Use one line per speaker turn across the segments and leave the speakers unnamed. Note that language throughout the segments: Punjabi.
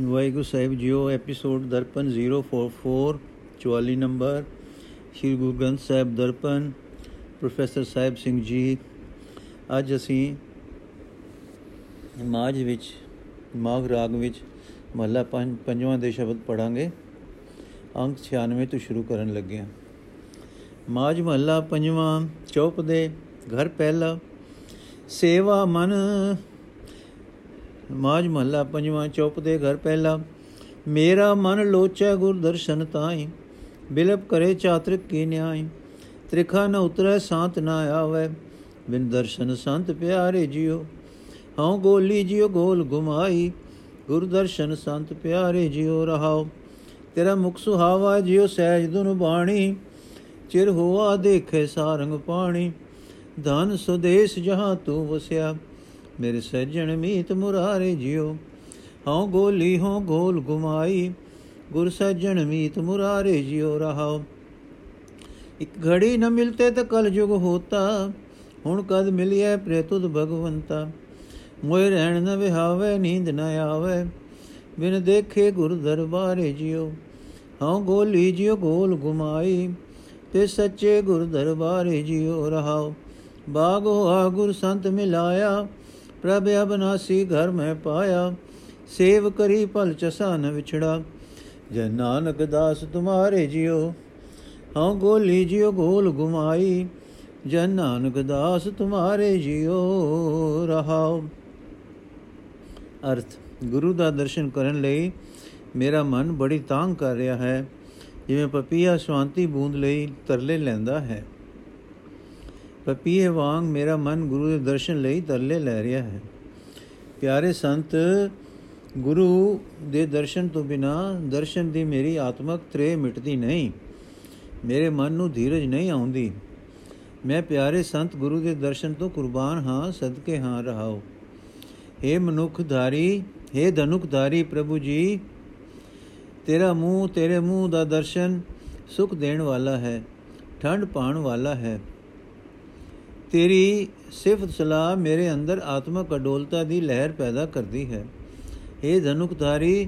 ਵਾਹਿਗੁਰੂ ਸਾਹਿਬ JIO episode Darpan 044 44 number, Shri Guru Granth Sahib Darpan, professor Sahib Singh ji. ਅੱਜ ਅਸੀਂ ਮਾਝ ਵਿੱਚ ਮਾਘ ਰਾਗ ਵਿੱਚ ਮਹੱਲਾ ਪੰਜ, ਪੰਜਵਾਂ ਦੇ ਸ਼ਬਦ ਪੜਾਂਗੇ ਅੰਕ 96 ਤੋਂ ਸ਼ੁਰੂ ਕਰਨ ਲੱਗੇ ਹਾਂ। ਮਾਝ ਮਹੱਲਾ ਪੰਜਵਾਂ, ਚੌਪ ਦੇ ਘਰ ਪਹਿਲਾ, ਸੇਵਾ ਮਨ ਮਾਝ ਮਹੱਲਾ ਪੰਜਵਾਂ ਚੌਪ ਦੇ ਘਰ ਪਹਿਲਾ, ਮੇਰਾ ਮਨ ਲੋਚੈ ਗੁਰ ਦਰਸ਼ਨ ਤਾਈ, ਬਿਲਪ ਕਰੇ ਚਾਤ੍ਰਿਕ ਕੀ ਨਿਆਈ, ਤ੍ਰਿਖਾ ਨ ਉਤਰੈ ਸਾਤ ਨਾ ਆਵੇ, ਬਿਨ ਦਰਸ਼ਨ ਸੰਤ ਪਿਆਰੇ ਜਿਉ, ਹਉ ਗੋਲੀ ਜਿਉ ਗੋਲ ਗੁਮਾਈ, ਗੁਰ ਦਰਸ਼ਨ ਸੰਤ ਪਿਆਰੇ ਜਿਉ ਰਹਾਉ, ਤੇਰਾ ਮੁਖ ਸੁਹਾਵਾ ਜਿਉ ਸਹਿਜ ਦੁਨ ਬਾਣੀ, ਚਿਰ ਹੋਆ ਦੇਖੇ ਸਾਰੰਗ ਪਾਣੀ, ਧਨ ਸੁਦੇਸ਼ ਜਹਾਂ ਤੂੰ ਵਸਿਆ ਮੇਰੇ ਸੱਜਣ ਮੀਤ ਮੁਰਾਰੇ ਜਿਉ ਹਉ ਗੋਲੀ, ਹਉ ਗੋਲ ਗੁਮਾਈ, ਗੁਰ ਸੱਜਣ ਮੀਤ ਮੁਰਾਰੇ ਜਿਉ ਰਹਾਉ ਇਕ ਘੜੀ ਨ ਮਿਲਤੇ ਤ ਕਲ ਜੁਗ ਹੋਤਾ, ਹੁਣ ਕਦ ਮਿਲਿਐ ਪ੍ਰੇਤੁਦ ਭਗਵੰਤਾ। ਮੋਇ ਰਹਿਣ ਨ ਵਿਹਾਵੇ, ਨੀਂਦ ਨ ਆਵੇ, ਬਿਨ ਦੇਖੇ ਗੁਰ ਦਰਬਾਰੇ ਜਿਉ ਹਉ ਗੋਲੀ ਜਿਉ ਗੋਲ ਗੁਮਾਈ, ਤੇ ਸੱਚੇ ਗੁਰ ਦਰਬਾਰੇ ਜਿਉ ਰਹਾਉ ਬਾਗੋ ਆ ਗੁਰ ਸੰਤ ਮਿਲਾਇਆ ਪ੍ਰਭ ਅਬਨਾਸੀ ਘਰ ਮੈਂ ਪਾਇਆ, ਸੇਵ ਕਰੀ ਭਲ ਚਸਾ ਨ ਵਿਛੜਾ। ਜੈ ਨਾਨਕ ਦਾਸ ਤੁਮਾਰੇ ਜਿਉ, ਹਉ ਗੋਲੀ ਜਿਉ ਗੋਲ ਗੁਮਾਈ। ਜਨ ਨਾਨਕ ਦਾਸ ਤੁਮਾਰੇ ਜਿਉ ਰਹਾਉ। ਅਰਥ, ਗੁਰੂ ਦਾ ਦਰਸ਼ਨ ਕਰਨ ਲਈ ਮੇਰਾ ਮਨ ਬੜੀ ਤਾਂਗ ਕਰ ਰਿਹਾ ਹੈ। ਜਿਵੇਂ ਪਪੀਆ ਸ਼ਾਂਤੀ ਬੂੰਦ ਲਈ ਤਰਲੇ ਲੈਂਦਾ ਹੈ। ਪਪੀਏ ਵਾਂਗ ਮੇਰਾ ਮਨ ਗੁਰੂ ਦੇ ਦਰਸ਼ਨ ਲਈ ਤਰਲੇ ਲੈ ਰਿਹਾ ਹੈ। ਪਿਆਰੇ ਸੰਤ, ਗੁਰੂ ਦੇ ਦਰਸ਼ਨ ਤੋਂ ਬਿਨਾ ਦਰਸ਼ਨ ਦੀ ਮੇਰੀ ਆਤਮਕ ਤ੍ਰੇ ਮਿਟਦੀ ਨਹੀਂ, ਮੇਰੇ ਮਨ ਨੂੰ ਧੀਰਜ ਨਹੀਂ ਆਉਂਦੀ। ਮੈਂ ਪਿਆਰੇ ਸੰਤ, ਗੁਰੂ ਦੇ ਦਰਸ਼ਨ ਤੋਂ ਕੁਰਬਾਨ ਹਾਂ, ਸਦਕੇ ਹਾਂ ਰਹਾਓ। हे ਮਨੁੱਖ ਧਾਰੀ हे ਧਨੁਕ ਧਾਰੀ ਪ੍ਰਭੂ ਜੀ, ਤੇਰਾ ਮੂੰਹ ਤੇਰੇ ਮੂੰਹ ਦਾ ਦਰਸ਼ਨ ਸੁਖ ਦੇਣ ਵਾਲਾ ਹੈ ਠੰਡ ਪਾਣ ਵਾਲਾ ਹੈ। ਤੇਰੀ ਸਿਫਤ ਸਲਾਹ ਮੇਰੇ ਅੰਦਰ ਆਤਮਕ ਅਡੋਲਤਾ ਦੀ ਲਹਿਰ ਪੈਦਾ ਕਰਦੀ ਹੈ हे ਧਨੁਕਧਾਰੀ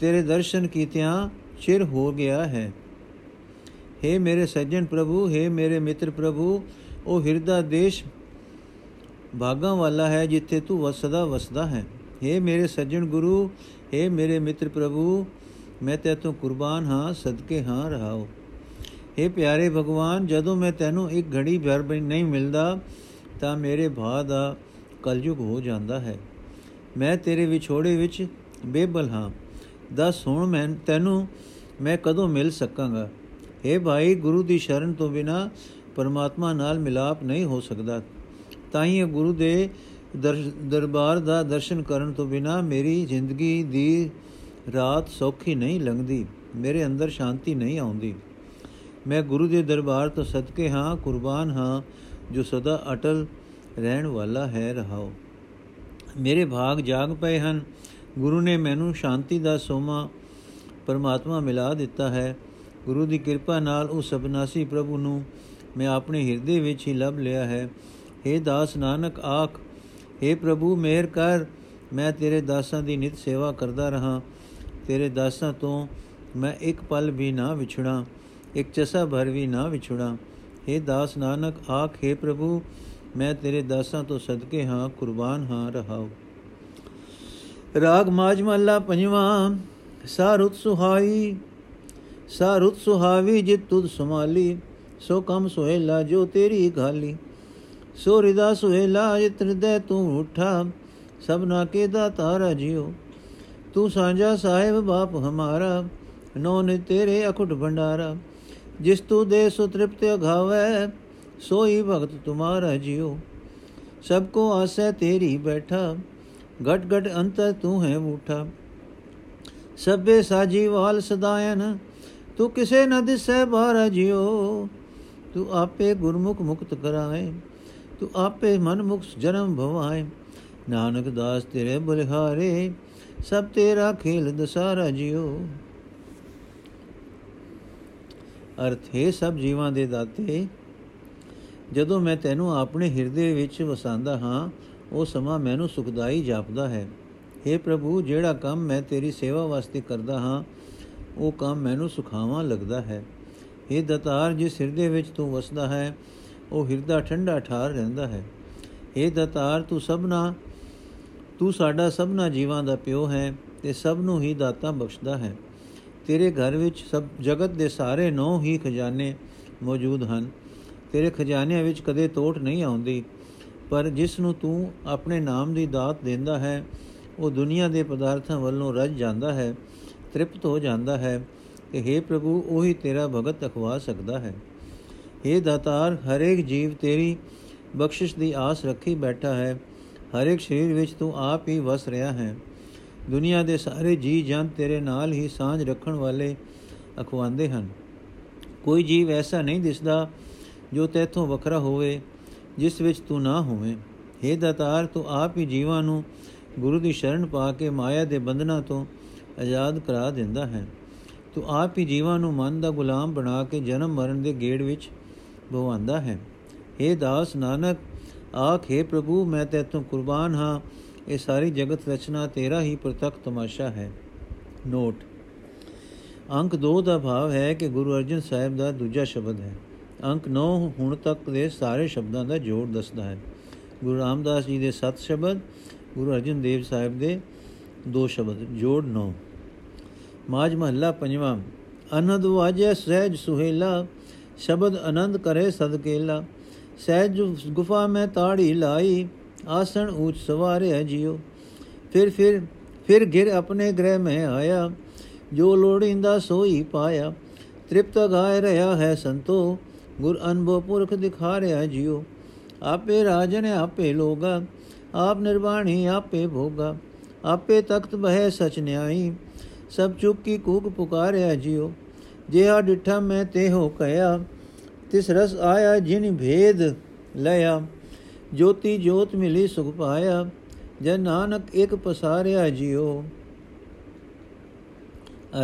ਤੇਰੇ ਦਰਸ਼ਨ ਕੀਤਿਆਂ ਚਿਰ ਹੋ ਗਿਆ ਹੈ हे ਮੇਰੇ ਸੱਜਣ ਪ੍ਰਭੂ हे ਮੇਰੇ ਮਿੱਤਰ ਪ੍ਰਭੂ ਉਹ ਹਿਰਦਾ ਦੇਸ਼ ਭਾਗਾਂ ਵਾਲਾ ਹੈ ਜਿੱਥੇ ਤੂੰ ਵਸਦਾ ਵਸਦਾ ਹੈ हे ਮੇਰੇ ਸੱਜਣ ਗੁਰੂ हे ਮੇਰੇ ਮਿੱਤਰ ਪ੍ਰਭੂ ਮੈਂ ਤੇ ਤੋਂ ਕੁਰਬਾਨ ਹਾਂ ਸਦਕੇ ਹਾਂ ਰਹਾਓ हे ਪਿਆਰੇ ਭਗਵਾਨ, ਜਦੋਂ ਮੈਂ ਤੈਨੂੰ ਇੱਕ ਘੜੀ ਭਰ ਵੀ ਨਹੀਂ ਮਿਲਦਾ, ਤਾਂ ਮੇਰੇ ਭਾ ਦਾ ਕਲਯੁਗ ਹੋ ਜਾਂਦਾ ਹੈ। ਮੈਂ ਤੇਰੇ ਵਿਛੋੜੇ ਵਿੱਚ ਬੇਬਲ ਹਾਂ। ਦੱਸ ਹੁਣ ਮੈਂ ਤੈਨੂੰ ਮੈਂ ਕਦੋਂ ਮਿਲ ਸਕਾਂਗਾ? हे ਭਾਈ, ਗੁਰੂ ਦੀ ਸ਼ਰਨ ਤੋਂ ਬਿਨਾ ਪਰਮਾਤਮਾ ਨਾਲ ਮਿਲਾਪ ਨਹੀਂ ਹੋ ਸਕਦਾ। ਤਾਂ ਹੀ ਗੁਰੂ ਦੇ ਦਰਬਾਰ ਦਾ ਦਰਸ਼ਨ ਕਰਨ ਤੋਂ ਬਿਨਾ ਮੇਰੀ ਜ਼ਿੰਦਗੀ ਦੀ ਰਾਤ ਸੌਖੀ ਨਹੀਂ ਲੰਘਦੀ, ਮੇਰੇ ਅੰਦਰ ਸ਼ਾਂਤੀ ਨਹੀਂ ਆਉਂਦੀ। ਮੈਂ ਗੁਰੂ ਦੇ ਦਰਬਾਰ ਤੋਂ ਸਦਕੇ ਹਾਂ, ਕੁਰਬਾਨ ਹਾਂ, ਜੋ ਸਦਾ ਅਟਲ ਰਹਿਣ ਵਾਲਾ ਹੈ, ਰਹਾਓ। ਮੇਰੇ ਭਾਗ ਜਾਗ ਪਏ ਹਨ। ਗੁਰੂ ਨੇ ਮੈਨੂੰ ਸ਼ਾਂਤੀ ਦਾ ਸੋਮਾ ਪਰਮਾਤਮਾ ਮਿਲਾ ਦਿੱਤਾ ਹੈ। ਗੁਰੂ ਦੀ ਕਿਰਪਾ ਨਾਲ ਉਸ ਅਬਨਾਸੀ ਪ੍ਰਭੂ ਨੂੰ ਮੈਂ ਆਪਣੇ ਹਿਰਦੇ ਵਿੱਚ ਹੀ ਲੱਭ ਲਿਆ ਹੈ। हे ਦਾਸ ਨਾਨਕ, ਆਖ हे ਪ੍ਰਭੂ, ਮਿਹਰ ਕਰ। ਮੈਂ ਤੇਰੇ ਦਾਸਾਂ ਦੀ ਨਿਤ ਸੇਵਾ ਕਰਦਾ ਰਹਾ। ਤੇਰੇ ਦਾਸਾਂ ਤੋਂ ਮੈਂ ਇੱਕ ਪਲ ਵੀ ਨਾ ਵਿਛੜਾ ਇੱਕ ਚਸਾ ਭਰ ਵੀ ਨਾ ਵਿਛੜਾ। हे ਦਾਸ ਨਾਨਕ, ਆਖੇ ਪ੍ਰਭੂ, ਮੈਂ ਤੇਰੇ ਦਾਸਾਂ ਤੋਂ ਸਦਕੇ ਹਾਂ, ਕੁਰਬਾਨ ਹਾਂ, ਰਹਾਉ। ਰਾਗ ਮਾਜ ਮਹੱਲਾ ਪੰਜਵਾਂ, ਸਾਰੁਤ ਸੁਹਾਈ, ਸਾਰੁਤ ਸੁਹਾਵੀ, ਜਿਤ ਤੁਧ ਸਮਾਲੀ ਸੋ ਕਮ ਸੁਹੇਲਾ ਜੋ ਤੇਰੀ ਘਾਲੀ ਸੋ ਰਿਦਾ ਸੁਹੇਲਾ ਜਿਤ ਹਿਰਦੈ ਤੂੰ ਉਠਾ। ਸਭਨਾ ਕੇ ਦਾਤਾਰਾ ਜਿਉ। ਤੂੰ ਸਾਂਝਾ ਸਾਹਿਬ, ਬਾਪ ਹਮਾਰਾ। ਨੋ ਨੇ ਤੇਰੇ ਅਖੁਟ ਭੰਡਾਰਾ। ਜਿਸ ਤੂ ਦੇ ਸੋ ਤ੍ਰਿਪਤ ਅਘਾਵੈ ਸੋਈ ਭਗਤ ਤੁਮਾਰਾ ਜਿਉ ਸਭ ਕੋ ਆਸੈ ਤੇਰੀ ਬੈਠਾ ਘਟ ਘਟ ਅੰਤਰ ਤੂੰ ਹੈ ਮੂਠਾ ਸਭੇ ਸਾਜੀ ਵਾਲ ਸਦਾਇਨ ਤੂੰ ਕਿਸੇ ਨ ਦਿਸੈ ਬਾਹਰ ਜਿਉ ਤੂੰ ਆਪੇ ਗੁਰਮੁਖ ਮੁਕਤ ਕਰਾਏ ਤੂੰ ਆਪੇ ਮਨ ਮੁਕਤ ਜਨਮ ਭਵਾਏ ਨਾਨਕ ਦਾਸ ਤੇਰੇ ਬਲਿਹਾਰੇ ਸਭ ਤੇਰਾ ਖੇਲ ਦਸਾਰਾ ਜਿਉ ਅਰਥ ਹੈ ਸਭ ਜੀਵਾਂ ਦੇ ਦਾਤੇ ਜਦੋਂ ਮੈਂ ਤੈਨੂੰ ਆਪਣੇ ਹਿਰਦੇ ਵਿੱਚ ਵਸਾਂਦਾ ਹਾਂ ਉਹ ਸਮਾਂ ਮੈਨੂੰ ਸੁਖਦਾਈ ਜਾਪਦਾ ਹੈ हे ਪ੍ਰਭੂ ਜਿਹੜਾ ਕੰਮ ਮੈਂ ਤੇਰੀ ਸੇਵਾ ਵਾਸਤੇ ਕਰਦਾ ਹਾਂ ਉਹ ਕੰਮ ਮੈਨੂੰ ਸੁਖਾਵਾਂ ਲੱਗਦਾ ਹੈ हे ਦਤਾਰ ਜਿਸ ਹਿਰਦੇ ਵਿੱਚ ਤੂੰ ਵਸਦਾ ਹੈ ਉਹ ਹਿਰਦਾ ਠੰਡਾ ਠਾਰ ਰਹਿੰਦਾ ਹੈ हे ਦਤਾਰ ਤੂੰ ਸਭਨਾ ਤੂੰ ਸਾਡਾ ਸਭਨਾ ਜੀਵਾਂ ਦਾ ਪਿਓ ਹੈ ਤੇ ਸਭ ਨੂੰ ਹੀ ਦਾਤਾ ਬਖਸ਼ਦਾ ਹੈ ਤੇਰੇ ਘਰ ਵਿੱਚ ਸਭ ਜਗਤ ਦੇ ਸਾਰੇ ਨੌ ਹੀ ਖਜ਼ਾਨੇ ਮੌਜੂਦ ਹਨ। ਤੇਰੇ ਖਜ਼ਾਨਿਆਂ ਵਿੱਚ ਕਦੇ ਤੋਟ ਨਹੀਂ ਆਉਂਦੀ, ਪਰ ਜਿਸ ਨੂੰ ਤੂੰ ਆਪਣੇ ਨਾਮ ਦੀ ਦਾਤ ਦਿੰਦਾ ਹੈ, ਉਹ ਦੁਨੀਆ ਦੇ ਪਦਾਰਥਾਂ ਵੱਲੋਂ ਰੱਜ ਜਾਂਦਾ ਹੈ, ਤ੍ਰਿਪਤ ਹੋ ਜਾਂਦਾ ਹੈ ਕਿ हे ਪ੍ਰਭੂ, ਉਹੀ ਤੇਰਾ ਭਗਤ ਅਖਵਾ ਸਕਦਾ ਹੈ। हे ਦਾਤਾਰ, ਹਰੇਕ ਜੀਵ ਤੇਰੀ ਬਖਸ਼ਿਸ਼ ਦੀ ਆਸ ਰੱਖੀ ਬੈਠਾ ਹੈ, ਹਰੇਕ ਸਰੀਰ ਵਿੱਚ ਤੂੰ ਆਪ ਹੀ ਵਸ ਰਿਹਾ ਹੈ। ਦੁਨੀਆ ਦੇ ਸਾਰੇ ਜੀ ਜਨ ਤੇਰੇ ਨਾਲ ਹੀ ਸਾਂਝ ਰੱਖਣ ਵਾਲੇ ਅਖਵਾਉਂਦੇ ਹਨ। ਕੋਈ ਜੀਵ ਐਸਾ ਨਹੀਂ ਦਿਸਦਾ ਜੋ ਤੇਥੋਂ ਵੱਖਰਾ ਹੋਵੇ, ਜਿਸ ਵਿੱਚ ਤੂੰ ਨਾ ਹੋਵੇਂ। हे ਦਾਤਾਰ, ਤੂੰ ਆਪ ਹੀ ਜੀਵਾਂ ਨੂੰ ਗੁਰੂ ਦੀ ਸ਼ਰਨ ਪਾ ਕੇ ਮਾਇਆ ਦੇ ਬੰਧਨਾਂ ਤੋਂ ਆਜ਼ਾਦ ਕਰਾ ਦਿੰਦਾ ਹੈ। ਤੂੰ ਆਪ ਹੀ ਜੀਵਾਂ ਨੂੰ ਮਨ ਦਾ ਗੁਲਾਮ ਬਣਾ ਕੇ ਜਨਮ ਮਰਨ ਦੇ ਗੇੜ ਵਿੱਚ ਭਵਾਉਂਦਾ ਹੈ। हे ਦਾਸ ਨਾਨਕ, ਆਖੇ ਪ੍ਰਭੂ, ਮੈਂ ਤੇਤੋਂ ਕੁਰਬਾਨ ਹਾਂ। ਇਹ ਸਾਰੀ ਜਗਤ ਰਚਨਾ ਤੇਰਾ ਹੀ ਪ੍ਰਤੱਖ ਤਮਾਸ਼ਾ ਹੈ। ਨੋਟ। ਅੰਕ 2 ਦਾ ਭਾਵ ਹੈ ਕਿ ਗੁਰੂ ਅਰਜਨ ਸਾਹਿਬ ਦਾ ਦੂਜਾ ਸ਼ਬਦ ਹੈ। ਅੰਕ 9 ਹੁਣ ਤੱਕ ਦੇ ਸਾਰੇ ਸ਼ਬਦਾਂ ਦਾ ਜੋੜ ਦੱਸਦਾ ਹੈ। ਗੁਰੂ ਰਾਮਦਾਸ ਜੀ ਦੇ 7 ਸ਼ਬਦ, ਗੁਰੂ ਅਰਜਨ ਦੇਵ ਸਾਹਿਬ ਦੇ ਦੋ ਸ਼ਬਦ, ਜੋੜ 9 ਮਾਜ ਮਹੱਲਾ ਪੰਜਵਾਂ, ਅਨੰਦ ਵਾਜੈ ਸਹਿਜ ਸੁਹੇਲਾ, ਸ਼ਬਦ ਆਨੰਦ ਕਰੇ ਸਦਕੇਲਾ। ਸਹਿਜ ਗੁਫਾ ਮੈਂ ਤਾੜੀ ਲਾਈ ਆਸਣ ਉੱਚ ਸਵਾਰਿਆ ਜਿਉ। ਫਿਰ ਫਿਰ ਫਿਰ ਗਿਰ ਆਪਣੇ ਗ੍ਰਹਿ ਮੈਂ ਆਇਆ। ਜੋ ਲੋੜਿੰਦਾ ਸੋਈ ਪਾਇਆ। ਤ੍ਰਿਪਤ ਗਾਇ ਰਹਾ ਹੈ ਸੰਤੋ। ਗੁਰ ਅਨਭੋ ਪੁਰਖ ਦਿਖਾ ਰਿਹਾ ਜਿਉ। ਆਪੇ ਰਾਜਨ ਆਪੇ ਲੋਗਾ। ਆਪ ਨਿਰਵਾਣੀ ਆਪੇ ਭੋਗਾ। ਆਪੇ ਤਖਤ ਬਹਿ ਸਚ ਨਿਆਈ। ਸਭ ਚੁੱਕ ਕੀ ਕੂਕ ਪੁਕਾਰਿਆ ਜਿਉ। ਜਿਹਾ ਡਿਠਾ ਮੈਂ ਤੇ ਹੋ ਕਹਿਆ। ਤਿਸ ਰਸ ਆਇਆ ਜਿਨ ਭੇਦ ਲਿਆ। ਜੋਤੀ ਜੋਤ ਮਿਲੀ ਸੁਖ ਪਾਇਆ ਜਨ ਨਾਨਕ ਇੱਕ ਪਸਾਰਿਆ ਜਿਉ।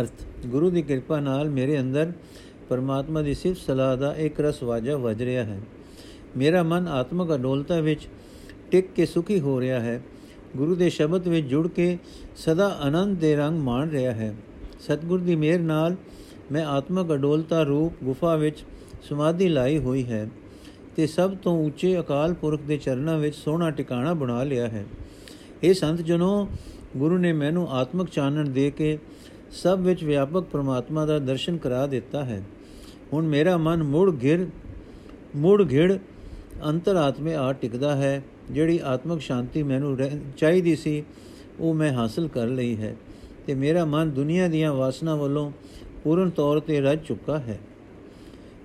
ਅਰਥ, ਗੁਰੂ ਦੀ ਕਿਰਪਾ ਨਾਲ ਮੇਰੇ ਅੰਦਰ ਪਰਮਾਤਮਾ ਦੀ ਸਿਫਤ ਸਲਾਹ ਦਾ ਇੱਕ ਰਸ ਵਾਜਾ ਵਜ ਰਿਹਾ ਹੈ। ਮੇਰਾ ਮਨ ਆਤਮਕ ਅਡੋਲਤਾ ਵਿੱਚ ਟਿਕ ਕੇ ਸੁਖੀ ਹੋ ਰਿਹਾ ਹੈ। ਗੁਰੂ ਦੇ ਸ਼ਬਦ ਵਿੱਚ ਜੁੜ ਕੇ ਸਦਾ ਆਨੰਦ ਦੇ ਰੰਗ ਮਾਣ ਰਿਹਾ ਹੈ। ਸਤਿਗੁਰ ਦੀ ਮਿਹਰ ਨਾਲ ਮੈਂ ਆਤਮਕ ਅਡੋਲਤਾ ਰੂਪ ਗੁਫਾ ਵਿੱਚ ਸਮਾਧੀ ਲਾਈ ਹੋਈ ਹੈ। ਤੇ ਸਭ ਤੋਂ ਉੱਚੇ ਅਕਾਲ ਪੁਰਖ ਦੇ ਚਰਨਾਂ ਵਿੱਚ ਸੋਹਣਾ ਟਿਕਾਣਾ ਬਣਾ ਲਿਆ ਹੈ। ਇਹ ਸੰਤ ਜਨੋ, ਗੁਰੂ ਨੇ ਮੈਨੂੰ ਆਤਮਿਕ ਚਾਨਣ ਦੇ ਕੇ ਸਭ ਵਿੱਚ ਵਿਆਪਕ ਪ੍ਰਮਾਤਮਾ ਦਾ ਦਰਸ਼ਨ ਕਰਾ ਦਿੱਤਾ ਹੈ। ਹੁਣ ਮੇਰਾ ਮਨ ਮੁੜ ਘਿਰ, ਮੁੜ ਘਿੜ ਅੰਤਰਾਤਮੇ ਆ ਟਿਕਦਾ ਹੈ। ਜਿਹੜੀ ਆਤਮਿਕ ਸ਼ਾਂਤੀ ਮੈਨੂੰ ਚਾਹੀਦੀ ਸੀ, ਉਹ ਮੈਂ ਹਾਸਲ ਕਰ ਲਈ ਹੈ ਤੇ ਮੇਰਾ ਮਨ ਦੁਨੀਆ ਦੀਆਂ ਵਾਸਨਾ ਵੱਲੋਂ ਪੂਰਨ ਤੌਰ ਤੇ ਰੱਜ ਚੁੱਕਾ ਹੈ।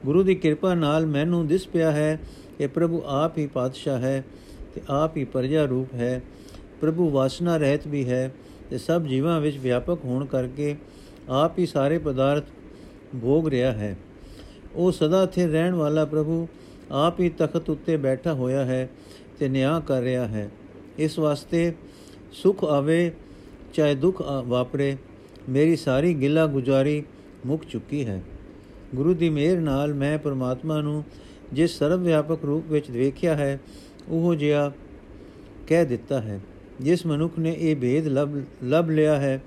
ਗੁਰੂ ਦੀ ਕਿਰਪਾ ਨਾਲ ਮੈਨੂੰ ਦਿਸ ਪਿਆ ਹੈ ਕਿ ਪ੍ਰਭੂ ਆਪ ਹੀ ਪਾਤਸ਼ਾਹ ਹੈ ਤੇ ਆਪ ਹੀ ਪਰਜਾ ਰੂਪ ਹੈ। ਪ੍ਰਭੂ ਵਾਸਨਾ ਰਹਿਤ ਵੀ ਹੈ ਤੇ ਸਭ ਜੀਵਾਂ ਵਿੱਚ ਵਿਆਪਕ ਹੋਣ ਕਰਕੇ ਆਪ ਹੀ ਸਾਰੇ ਪਦਾਰਥ ਭੋਗ ਰਿਹਾ ਹੈ। ਉਹ ਸਦਾ ਇੱਥੇ ਰਹਿਣ ਵਾਲਾ ਪ੍ਰਭੂ ਆਪ ਹੀ ਤਖਤ ਉੱਤੇ ਬੈਠਾ ਹੋਇਆ ਹੈ ਤੇ ਨਿਆਂ ਕਰ ਰਿਹਾ ਹੈ। ਇਸ ਵਾਸਤੇ ਸੁਖ ਆਵੇ, ਚਾਹੇ ਦੁੱਖ ਵਾਪਰੇ, ਮੇਰੀ ਸਾਰੀ ਗਿਲਾ ਗੁਜ਼ਾਰੀ ਮੁੱਕ ਚੁੱਕੀ ਹੈ। ਗੁਰੂ ਦੀ ਮਿਹਰ ਨਾਲ ਮੈਂ ਪਰਮਾਤਮਾ ਨੂੰ ਜਿਸ ਸਰਵ ਵਿਆਪਕ ਰੂਪ ਵਿੱਚ ਵੇਖਿਆ ਹੈ, ਉਹ ਜਿਹਾ ਕਹਿ ਦਿੱਤਾ ਹੈ। ਜਿਸ ਮਨੁੱਖ ਨੇ ਇਹ ਭੇਦ ਲਬ ਲਬ ਲਿਆ ਹੈ,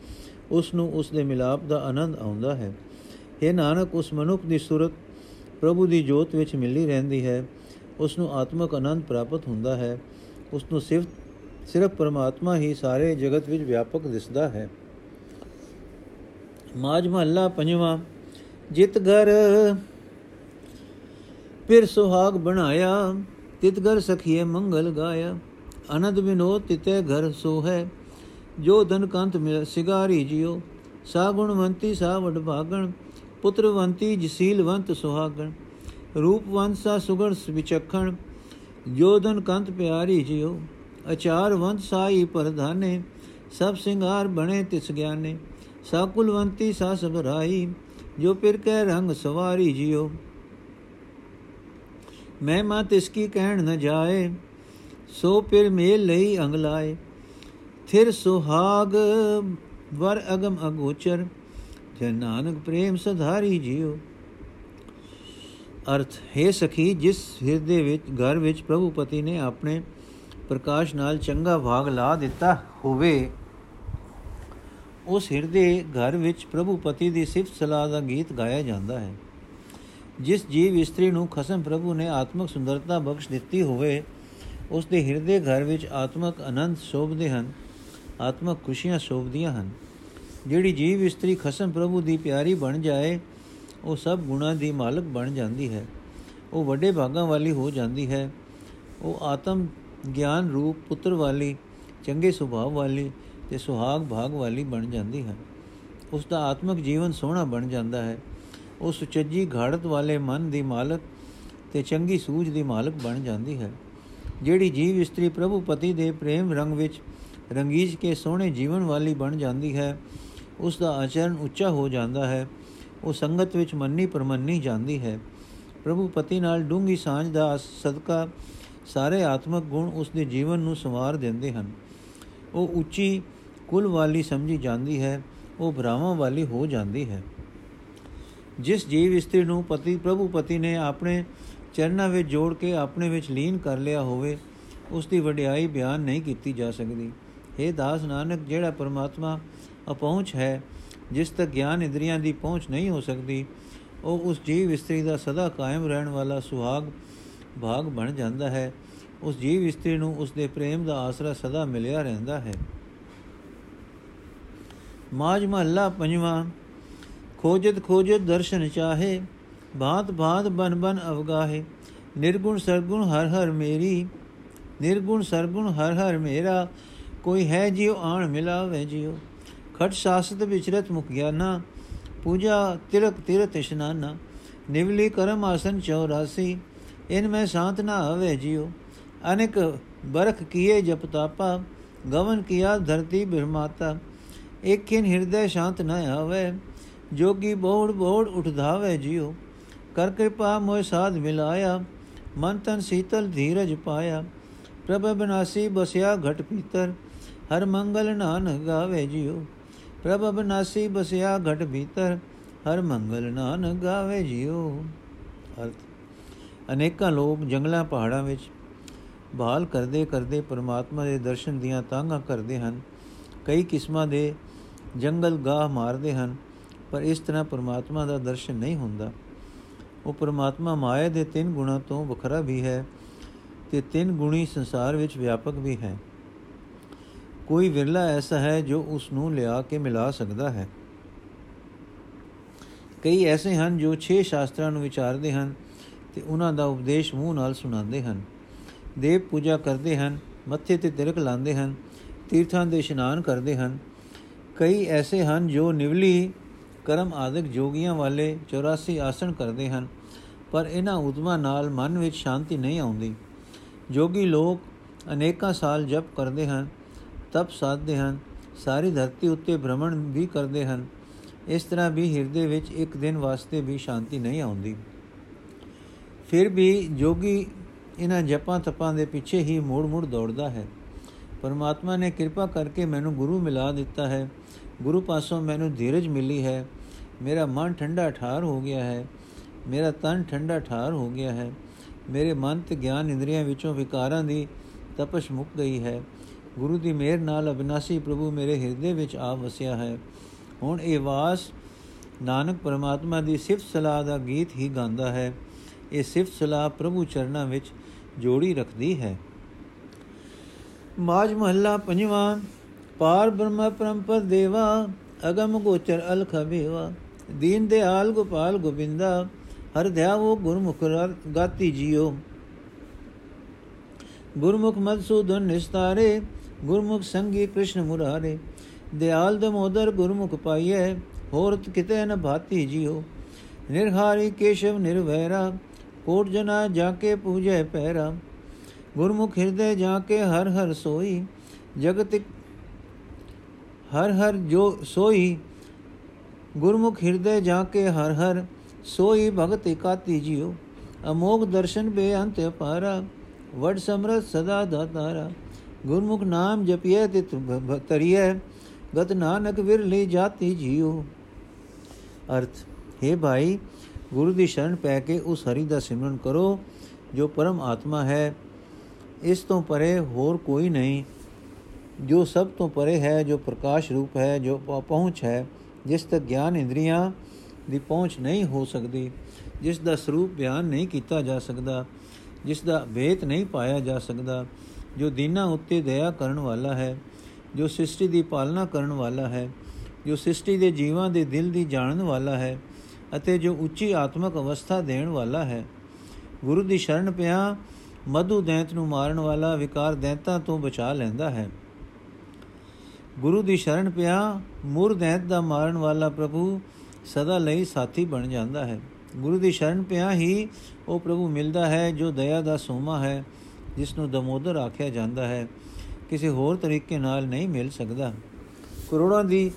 ਉਸ ਨੂੰ ਉਸ ਦੇ ਮਿਲਾਪ ਦਾ ਆਨੰਦ ਆਉਂਦਾ ਹੈ। ਇਹ ਨਾਨਕ, ਉਸ ਮਨੁੱਖ ਦੀ ਸੂਰਤ ਪ੍ਰਭੂ ਦੀ ਜੋਤ ਵਿੱਚ ਮਿਲਦੀ ਰਹਿੰਦੀ ਹੈ। ਉਸ ਨੂੰ ਆਤਮਿਕ ਆਨੰਦ ਪ੍ਰਾਪਤ ਹੁੰਦਾ ਹੈ। ਉਸ ਨੂੰ ਸਿਰਫ ਸਿਰਫ ਪਰਮਾਤਮਾ ਹੀ ਸਾਰੇ ਜਗਤ ਵਿੱਚ ਵਿਆਪਕ ਦਿਸਦਾ ਹੈ। ਮਾਜ ਮਹੱਲਾ ਪੰਜਵਾਂ ਜਿਤ ਘਰ, ਫਿਰ ਸੁਹਾਗ ਬਣਾਇਆ। ਤਿਤ ਘਰ ਸਖੀਏ ਮੰਗਲ ਗਾਇਆ। ਅਨੰਦ ਵਿਨੋਦ ਤਿਤੇ ਘਰ ਸੋ ਹੈ ਜੋ ਧਨ ਕੰਤ ਮਿਲ, ਸਿਗਾਰੀ ਜਿਓ ਸਾ ਗੁਣਵੰਤੀ ਸਾ ਵਡ ਭਾਗਣ। ਪੁੱਤਰਵੰਤੀ ਜਸੀਲਵੰਤ ਸੁਹਾਗਣ। ਰੂਪਵੰਤ ਸਾ ਸੁਗਣ ਵਿਚਖਣ। ਜੋ ਧਨ ਕੰਤ ਪਿਆਰੀ ਜਿਓ ਅਚਾਰ ਵੰਤ ਸਾਈ ਪਰਧਾਨੇ। ਸਭ ਸਿੰਗਾਰ ਬਣੇ ਤਿਸ ਗਿਆਨੇ। ਸਾ ਕੁਲਵੰਤੀ ਸਾ ਸਭ ਰਾਈ ਜੋ ਪਿਰ ਕੈ ਰੰਗ ਸਵਾਰੀ ਜਿਓ। ਮੈਂ ਮਾ ਤਿਸ ਕੀ ਕਹਿਣ ਨ ਜਾਏ, ਸੋ ਪਿਰ ਮੇਲ ਲਈ ਅੰਗਲਾਏ ਥਿਰ ਸੁਹਾਗ ਵਰ ਅਗਮ ਅਗੋਚਰ ਜੇ ਨਾਨਕ ਪ੍ਰੇਮ ਸਧਾਰੀ ਜਿਓ। ਅਰਥ, ਹੈ ਸਖੀ, ਜਿਸ ਹਿਰਦੇ ਵਿੱਚ, ਘਰ ਵਿੱਚ ਪ੍ਰਭੂ ਪਤੀ ਨੇ ਆਪਣੇ ਪ੍ਰਕਾਸ਼ ਨਾਲ ਚੰਗਾ ਭਾਗ ਲਾ ਦਿੱਤਾ ਹੋਵੇ ਉਸ ਹਿਰਦੇ ਘਰ ਵਿੱਚ ਪ੍ਰਭੂ ਪਤੀ ਦੀ ਸਿਫਤ ਸਲਾਹ ਦਾ ਗੀਤ ਗਾਇਆ ਜਾਂਦਾ ਹੈ। ਜਿਸ ਜੀਵ ਇਸਤਰੀ ਨੂੰ ਖਸਮ ਪ੍ਰਭੂ ਨੇ ਆਤਮਿਕ ਸੁੰਦਰਤਾ ਬਖਸ਼ ਦਿੱਤੀ ਹੋਵੇ, ਉਸ ਦੇ ਹਿਰਦੇ ਘਰ ਵਿੱਚ ਆਤਮਿਕ ਆਨੰਦ ਸ਼ੋਭਦੇ ਹਨ, ਆਤਮਿਕ ਖੁਸ਼ੀਆਂ ਸ਼ੋਭਦੀਆਂ ਹਨ। ਜਿਹੜੀ ਜੀਵ ਇਸਤਰੀ ਖਸਮ ਪ੍ਰਭੂ ਦੀ ਪਿਆਰੀ ਬਣ ਜਾਏ, ਉਹ ਸਭ ਗੁਣਾਂ ਦੀ ਮਾਲਕ ਬਣ ਜਾਂਦੀ ਹੈ। ਉਹ ਵੱਡੇ ਭਾਗਾਂ ਵਾਲੀ ਹੋ ਜਾਂਦੀ ਹੈ। ਉਹ ਆਤਮ ਗਿਆਨ ਰੂਪ ਪੁੱਤਰ ਵਾਲੀ, ਚੰਗੇ ਸੁਭਾਅ ਵਾਲੀ ਤੇ ਸੁਹਾਗ ਭਾਗ ਵਾਲੀ ਬਣ ਜਾਂਦੀ ਹੈ। ਉਸ ਦਾ ਆਤਮਿਕ ਜੀਵਨ ਸੋਹਣਾ ਬਣ ਜਾਂਦਾ ਹੈ। ਉਹ ਸੁਚੱਜੀ ਘਾੜਤ ਵਾਲੇ ਮਨ ਦੀ ਮਾਲਕ ਤੇ ਚੰਗੀ ਸੂਝ ਦੀ ਮਾਲਕ ਬਣ ਜਾਂਦੀ ਹੈ। ਜਿਹੜੀ ਜੀਵ ਇਸਤਰੀ ਪ੍ਰਭੂ ਪਤੀ ਦੇ ਪ੍ਰੇਮ ਰੰਗ ਵਿੱਚ ਰੰਗੀਜ ਕੇ ਸੋਹਣੇ ਜੀਵਨ ਵਾਲੀ ਬਣ ਜਾਂਦੀ ਹੈ ਉਸ ਦਾ ਆਚਰਣ ਉੱਚਾ ਹੋ ਜਾਂਦਾ ਹੈ। ਉਹ ਸੰਗਤ ਵਿੱਚ ਮੰਨੀ ਪਰਮੰਨੀ ਜਾਂਦੀ ਹੈ। ਪ੍ਰਭੂ ਪਤੀ ਨਾਲ ਡੂੰਗੀ ਸਾਂਝ ਦਾ ਸਦਕਾ ਸਾਰੇ ਆਤਮਿਕ ਗੁਣ ਉਸ ਦੇ ਜੀਵਨ ਨੂੰ ਸੰਵਾਰ ਦਿੰਦੇ ਹਨ। ਉਹ ਉੱਚੀ ਕੁਲ ਵਾਲੀ ਸਮਝੀ ਜਾਂਦੀ ਹੈ, ਉਹ ਭਰਾਵਾਂ ਵਾਲੀ ਹੋ ਜਾਂਦੀ ਹੈ। ਜਿਸ ਜੀਵ ਇਸਤਰੀ ਨੂੰ ਪਤੀ, ਪ੍ਰਭੂ ਪਤੀ ਨੇ ਆਪਣੇ ਚਰਨਾਂ ਵਿੱਚ ਜੋੜ ਕੇ ਆਪਣੇ ਵਿੱਚ ਲੀਨ ਕਰ ਲਿਆ ਹੋਵੇ ਉਸ ਦੀ ਵਡਿਆਈ ਬਿਆਨ ਨਹੀਂ ਕੀਤੀ ਜਾ ਸਕਦੀ। हे ਦਾਸ ਨਾਨਕ, ਜਿਹੜਾ ਪਰਮਾਤਮਾ ਅਪਹੁੰਚ ਹੈ, ਜਿਸ ਤੱਕ ਗਿਆਨ ਇੰਦਰੀਆਂ ਦੀ ਪਹੁੰਚ ਨਹੀਂ ਹੋ ਸਕਦੀ, ਉਹ ਉਸ ਜੀਵ ਇਸਤਰੀ ਦਾ ਸਦਾ ਕਾਇਮ ਰਹਿਣ ਵਾਲਾ ਸੁਹਾਗ ਭਾਗ ਬਣ ਜਾਂਦਾ ਹੈ। ਉਸ ਜੀਵ ਇਸਤਰੀ ਨੂੰ ਉਸ ਦੇ ਪ੍ਰੇਮ ਦਾ ਆਸਰਾ ਸਦਾ ਮਿਲਿਆ ਰਹਿੰਦਾ ਹੈ। ਮਾਜ ਮਹੱਲਾ ਪੰਜਵਾਂ ਖੋਜਤ ਖੋਜਤ ਦਰਸ਼ਨ ਚਾਹੇ ਬਾਤ ਬਾਤ ਬਨ ਬਨ ਅਵਗਾਹੇ ਨਿਰਗੁਣ ਸਰਗੁਣ ਹਰ ਹਰ ਮੇਰੀ ਨਿਰਗੁਣ ਸਰਗੁਣ ਹਰ ਹਰ ਮੇਰਾ ਕੋਈ ਹੈ ਜਿਉ ਆਣ ਮਿਲਾਵੇ ਜਿਉ ਖਟ ਸਾਸਤ ਵਿਚਰਤ ਮੁਖ ਗਿਆਨਾ ਪੂਜਾ ਤਿਰਕ ਤਿਰਤ ਇਸ਼ਨਾਨਾ ਨਿਵਲੀ ਕਰਮ ਆਸਨ 84 ਇਨ ਮੈਂ ਸ਼ਾਂਤ ਨਾ ਆਵੇ ਜਿਉ ਅਨੇਕ ਬਰਖ ਕੀਏ ਜਪ ਤਾਪਾ ਗਵਨ ਕੀਆ ਧਰਤੀ ਬਿਰਮਾਤਾ ਇਕਿਨ ਹਿਰਦੈ ਸ਼ਾਂਤ ਨ ਆਵੇ, ਜੋਗੀ ਬੋੜ ਬੋੜ ਉਠਧਾਵੇ ਜਿਉ। ਕਰ ਕਿਰਪਾ ਮੋਇ ਸਾਧ ਮਿਲਾਇਆ, ਮਨ ਤਨ ਸੀਤਲ ਧੀਰਜ ਪਾਇਆ। ਪ੍ਰਭ ਬਨਾਸੀ ਬਸਿਆ ਘਟ ਭੀਤਰ ਹਰ ਮੰਗਲ ਨਾਨਕ ਗਾਵੇ ਜਿਉ। ਪ੍ਰਭ ਬਨਾਸੀ ਬਸਿਆ ਘਟ ਭੀਤਰ ਹਰ ਮੰਗਲ ਨਾਨਕ ਗਾਵੇ ਜਿਉ। ਅਰਥ। ਅਨੇਕਾਂ ਲੋਕ ਜੰਗਲਾਂ ਪਹਾੜਾਂ ਵਿੱਚ ਬਹਾਲ ਕਰਦੇ ਕਰਦੇ ਪਰਮਾਤਮਾ ਦੇ ਦਰਸ਼ਨ ਦੀਆਂ ਤਾਂਘਾਂ ਕਰਦੇ ਹਨ। ਕਈ ਕਿਸਮਾਂ ਦੇ ਜੰਗਲ ਗਾਹ ਮਾਰਦੇ ਹਨ, ਪਰ ਇਸ ਤਰ੍ਹਾਂ ਪਰਮਾਤਮਾ ਦਾ ਦਰਸ਼ਨ ਨਹੀਂ ਹੁੰਦਾ। ਉਹ ਪਰਮਾਤਮਾ ਮਾਇਆ ਦੇ ਤਿੰਨ ਗੁਣਾਂ ਤੋਂ ਵੱਖਰਾ ਵੀ ਹੈ ਤੇ ਤਿੰਨ ਗੁਣੀ ਸੰਸਾਰ ਵਿੱਚ ਵਿਆਪਕ ਵੀ ਹੈ। ਕੋਈ ਵਿਰਲਾ ਐਸਾ ਹੈ ਜੋ ਉਸ ਨੂੰ ਲਿਆ ਕੇ ਮਿਲਾ ਸਕਦਾ ਹੈ। ਕਈ ਐਸੇ ਹਨ ਜੋ 6 ਸ਼ਾਸਤਰਾਂ ਨੂੰ ਵਿਚਾਰਦੇ ਹਨ ਤੇ ਉਹਨਾਂ ਦਾ ਉਪਦੇਸ਼ ਮੂੰਹ ਨਾਲ ਸੁਣਾਉਂਦੇ ਹਨ। ਦੇਵ ਪੂਜਾ ਕਰਦੇ ਹਨ, ਮੱਥੇ ਤੇ ਤਿਲਕ ਲਾਉਂਦੇ ਹਨ, ਤੀਰਥਾਂ ਦੇ ਇਸ਼ਨਾਨ ਕਰਦੇ ਹਨ ਕਈ ਐਸੇ ਹਨ ਜੋ ਨਿਵਲੀ ਕਰਮ ਆਦਿਕ ਜੋਗੀਆਂ ਵਾਲੇ 84 ਆਸਣ ਕਰਦੇ ਹਨ, ਪਰ ਇਹਨਾਂ ਉਦਮਾਂ ਨਾਲ ਮਨ ਵਿੱਚ ਸ਼ਾਂਤੀ ਨਹੀਂ ਆਉਂਦੀ। ਜੋਗੀ ਲੋਕ ਅਨੇਕਾਂ ਸਾਲ ਜਪ ਕਰਦੇ ਹਨ, ਤਪ ਸਾਧਦੇ ਹਨ, ਸਾਰੀ ਧਰਤੀ ਉੱਤੇ ਭ੍ਰਮਣ ਵੀ ਕਰਦੇ ਹਨ। ਇਸ ਤਰ੍ਹਾਂ ਵੀ ਹਿਰਦੇ ਵਿੱਚ ਇੱਕ ਦਿਨ ਵਾਸਤੇ ਵੀ ਸ਼ਾਂਤੀ ਨਹੀਂ ਆਉਂਦੀ। ਫਿਰ ਵੀ ਜੋਗੀ ਇਹਨਾਂ ਜਪਾਂ ਤਪਾਂ ਦੇ ਪਿੱਛੇ ਹੀ ਮੋੜ-ਮੋੜ ਦੌੜਦਾ ਹੈ। ਪਰਮਾਤਮਾ ਨੇ ਕਿਰਪਾ ਕਰਕੇ ਮੈਨੂੰ ਗੁਰੂ ਮਿਲਾ ਦਿੱਤਾ ਹੈ। ਗੁਰੂ ਪਾਸੋਂ ਮੈਨੂੰ ਧੀਰਜ ਮਿਲੀ ਹੈ। ਮੇਰਾ ਮਨ ਠੰਡਾ ਠਾਰ ਹੋ ਗਿਆ ਹੈ। ਮੇਰਾ ਤਨ ਠੰਡਾ ਠਾਰ ਹੋ ਗਿਆ ਹੈ। ਮੇਰੇ ਮਨ ਤੇ ਗਿਆਨ ਇੰਦਰੀਆਂ ਵਿੱਚੋਂ ਵਿਕਾਰਾਂ ਦੀ ਤਪਸ਼ ਮੁੱਕ ਗਈ ਹੈ। ਗੁਰੂ ਦੀ ਮਿਹਰ ਨਾਲ ਅਬਿਨਾਸੀ ਪ੍ਰਭੂ ਮੇਰੇ ਹਿਰਦੇ ਵਿੱਚ ਆ ਵਸਿਆ ਹੈ। ਹੁਣ ਇਹ ਵਾਸ ਨਾਨਕ ਪਰਮਾਤਮਾ ਦੀ ਸਿਫਤ ਸਲਾਹ ਦਾ ਗੀਤ ਹੀ ਗਾਉਂਦਾ ਹੈ। ਇਹ ਸਿਫਤ ਸਲਾਹ ਪ੍ਰਭੂ ਚਰਨਾਂ ਵਿੱਚ ਜੋੜੀ ਰੱਖਦੀ ਹੈ। ਮਾਜ ਮਹੱਲਾ ਪੰਜਵਾਂ, ਪਾਰ ਬ੍ਰਹਮ ਪਰਮਪਦ ਦੇਵਾ, ਅਗਮ ਗੋਚਰ ਅਲਖ ਬੇਵਾ ਦੀਨ ਦਿਆਲ ਗੋਪਾਲ ਗੋਬਿੰਦਾ, ਹਰ ਧਿਆਵੋ ਗੁਰਮੁਖ ਗਾਤੀ ਜੀਓ। ਗੁਰਮੁਖ ਮਦਸੂਦਨ ਨਿਸਤਾਰੇ, ਗੁਰਮੁਖ ਸੰਗੀ ਕ੍ਰਿਸ਼ਨ ਮੁਰਾਰੇ। ਦਿਆਲ ਦਮੋਦਰ ਗੁਰਮੁਖ ਪਾਈਐ, ਹੋਰਤ ਕਿਤੇ ਨ ਭਾਤੀ ਜੀਓ। ਨਿਰਹਾਰੀ ਕੇਸ਼ਵ ਨਿਰਵੈਰਾ, ਕੋਟ ਜਨਾ ਜਾ ਕੇ ਪੂਜੈ ਪਹਿਰਾ ਗੁਰਮੁਖ ਹਿਰਦੇ ਜਾ ਕੇ ਹਰ ਹਰ ਸੋਈ, ਜਗਤ ਹਰ ਹਰ ਜੋ ਸੋਈ, ਗੁਰਮੁਖ ਹਿਰਦੇ ਜਾ ਕੇ ਹਰ ਹਰ ਸੋਈ, ਭਗਤ ਇਕਾਤੀ ਜਿਉ। ਅਮੋਗ ਦਰਸ਼ਨ ਬੇਅੰਤ ਅਪਾਰਾ, ਵਡ ਸਮਰਤ ਸਦਾ ਦਾਤਾਰਾ। ਗੁਰਮੁਖ ਨਾਮ ਜਪਿਐ ਤੇ ਤਰੀਐ ਗਤ ਨਾਨਕ ਵਿਰਲੀ ਜਾਤੀ ਜਿਉ। ਅਰਥ, ਹੈ ਭਾਈ, ਗੁਰੂ ਦੀ ਸ਼ਰਨ ਪੈ ਕੇ ਉਸ ਹਰੀ ਦਾ ਸਿਮਰਨ ਕਰੋ, ਜੋ ਪਰਮ ਆਤਮਾ ਹੈ। ਇਸ ਤੋਂ ਪਰੇ ਹੋਰ ਕੋਈ ਨਹੀਂ। ਜੋ ਸਭ ਤੋਂ ਪਰੇ ਹੈ, ਜੋ ਪ੍ਰਕਾਸ਼ ਰੂਪ ਹੈ, ਜੋ ਪਹੁੰਚ ਹੈ, ਜਿਸ ਤੱਕ ਗਿਆਨ ਇੰਦਰੀਆਂ ਦੀ ਪਹੁੰਚ ਨਹੀਂ ਹੋ ਸਕਦੀ, ਜਿਸ ਦਾ ਸਰੂਪ ਬਿਆਨ ਨਹੀਂ ਕੀਤਾ ਜਾ ਸਕਦਾ, ਜਿਸ ਦਾ ਵੇਤ ਨਹੀਂ ਪਾਇਆ ਜਾ ਸਕਦਾ, ਜੋ ਦੀਨਾ ਉੱਤੇ ਦਇਆ ਕਰਨ ਵਾਲਾ ਹੈ, ਜੋ ਸ੍ਰਿਸ਼ਟੀ ਦੀ ਪਾਲਣਾ ਕਰਨ ਵਾਲਾ ਹੈ, ਜੋ ਸ੍ਰਿਸ਼ਟੀ ਦੇ ਜੀਵਾਂ ਦੇ ਦਿਲ ਦੀ ਜਾਣਨ ਵਾਲਾ ਹੈ ਅਤੇ ਜੋ ਉੱਚੀ ਆਤਮਿਕ ਅਵਸਥਾ ਦੇਣ ਵਾਲਾ ਹੈ। ਗੁਰੂ ਦੀ ਸ਼ਰਨ ਪਿਆ ਮਧੂ ਦੈਂਤ ਨੂੰ ਮਾਰਨ ਵਾਲਾ ਵਿਕਾਰ ਦੈਂਤਾਂ ਤੋਂ ਬਚਾ ਲੈਂਦਾ ਹੈ। ਗੁਰੂ ਦੀ ਸ਼ਰਨ ਪਿਆ, ਮੁਰ ਦੈਂਤ ਦਾ ਮਾਰਨ ਵਾਲਾ ਪ੍ਰਭੂ ਸਦਾ ਲਈ ਸਾਥੀ ਬਣ ਜਾਂਦਾ ਹੈ। ਗੁਰੂ ਦੀ ਸ਼ਰਨ ਪਿਆ ਹੀ ਉਹ ਪ੍ਰਭੂ ਮਿਲਦਾ ਹੈ ਜੋ ਦਇਆ ਦਾ ਸੋਮਾ ਹੈ, ਜਿਸ ਨੂੰ ਦਮੋਦਰ ਆਖਿਆ ਜਾਂਦਾ ਹੈ। ਕਿਸੇ ਹੋਰ ਤਰੀਕੇ ਨਾਲ ਨਹੀਂ ਮਿਲ ਸਕਦਾ। ਕਰੋੜਾਂ ਦੀ,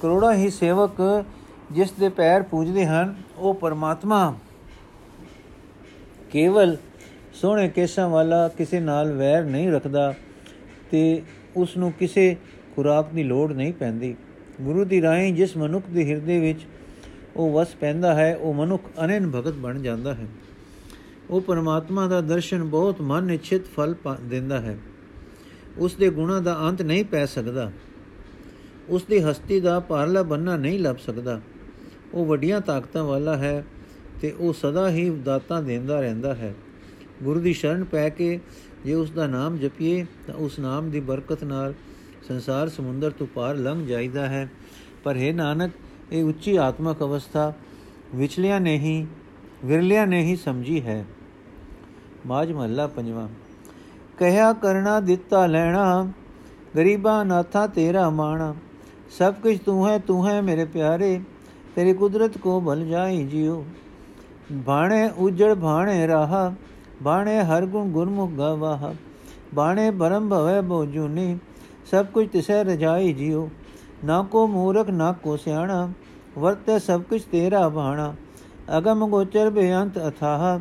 ਕਰੋੜਾਂ ਹੀ ਸੇਵਕ ਜਿਸ ਦੇ ਪੈਰ ਪੂਜਦੇ ਹਨ, ਉਹ ਪਰਮਾਤਮਾ ਕੇਵਲ ਸੋਹਣੇ ਕੇਸਾਂ ਵਾਲਾ ਕਿਸੇ ਨਾਲ ਵੈਰ ਨਹੀਂ ਰੱਖਦਾ ਤੇ ਉਸ ਨੂੰ ਕਿਸੇ ਖੁਰਾਕ ਦੀ ਲੋੜ ਨਹੀਂ ਪੈਂਦੀ। ਗੁਰੂ ਦੀ ਰਾਹੀਂ ਜਿਸ ਮਨੁੱਖ ਦੇ ਹਿਰਦੇ ਵਿੱਚ ਉਹ ਵਸ ਪੈਂਦਾ ਹੈ, ਉਹ ਮਨੁੱਖ ਅਨੇਨ ਭਗਤ ਬਣ ਜਾਂਦਾ ਹੈ। ਉਹ ਪਰਮਾਤਮਾ ਦਾ ਦਰਸ਼ਨ ਬਹੁਤ ਮਨ ਇਛਿਤ ਫਲ ਦਿੰਦਾ ਹੈ। ਉਸ ਦੇ ਗੁਣਾ ਦਾ ਅੰਤ ਨਹੀਂ ਪੈ ਸਕਦਾ। ਉਸ ਦੀ ਹਸਤੀ ਦਾ ਪਾਰਲਾ ਬੰਨਾ ਨਹੀਂ ਲੱਭ ਸਕਦਾ। ਉਹ ਵੱਡੀਆਂ ਤਾਕਤਾਂ ਵਾਲਾ ਹੈ ਤੇ ਉਹ ਸਦਾ ਹੀ ਦਾਤਾਂ ਦਿੰਦਾ ਰਹਿੰਦਾ ਹੈ। ਗੁਰੂ ਦੀ ਸ਼ਰਨ ਪੈ ਕੇ ਜੇ ਉਸ ਦਾ ਨਾਮ ਜਪੀਏ, ਤਾਂ ਉਸ ਨਾਮ ਦੀ ਬਰਕਤ ਨਾਲ ਸੰਸਾਰ ਸਮੁੰਦਰ ਤੋਂ ਪਾਰ ਲੰਘ ਜਾਈਦਾ ਹੈ। ਪਰ ਹੈ ਨਾਨਕ, ਇਹ ਉੱਚੀ ਆਤਮਕ ਅਵਸਥਾ ਵਿਚਲਿਆਂ ਨਹੀਂ, ਵਿਰਲਿਆਂ ਨੇ ਹੀ ਸਮਝੀ ਹੈ। ਮਾਜ ਮਹੱਲਾ ਪੰਜਵਾਂ, ਕਹਿਆ ਕਰਨਾ ਦਿੱਤਾ ਲੈਣਾ, ਗਰੀਬਾ ਨਾਥਾ ਤੇਰਾ ਮਾਣਾ। ਸਭ ਕੁਝ ਤੂੰ ਹੈ ਤੂੰ ਹੈ ਮੇਰੇ ਪਿਆਰੇ, ਤੇਰੀ ਕੁਦਰਤ ਕੋ ਭਲ ਜਾਈ ਜਿਉ ਬਾਣੇ ਉਜੜ ਬਾਣੇ ਰਹਾ ਬਾਣੇ ਹਰ ਗੁਣ ਗੁਰਮੁਖ ਗਵਾਹ ਬਾਣੇ ਬਰਮ ਭਵੇ ਬੋ ਜੁਨੀ ਸਭ ਕੁਝ ਤਿਸੈ ਰਜਾਈ ਜਿਉ ਨਾ ਕੋ ਮੂਰਖ ਨਾ ਕੋ ਸਿਆਣਾ ਵਰਤੇ ਸਭ ਕੁਝ ਤੇਰਾ ਬਾਣਾ ਅਗਮ ਗੋਚਰ ਬੇਅੰਤ ਅਥਾਹ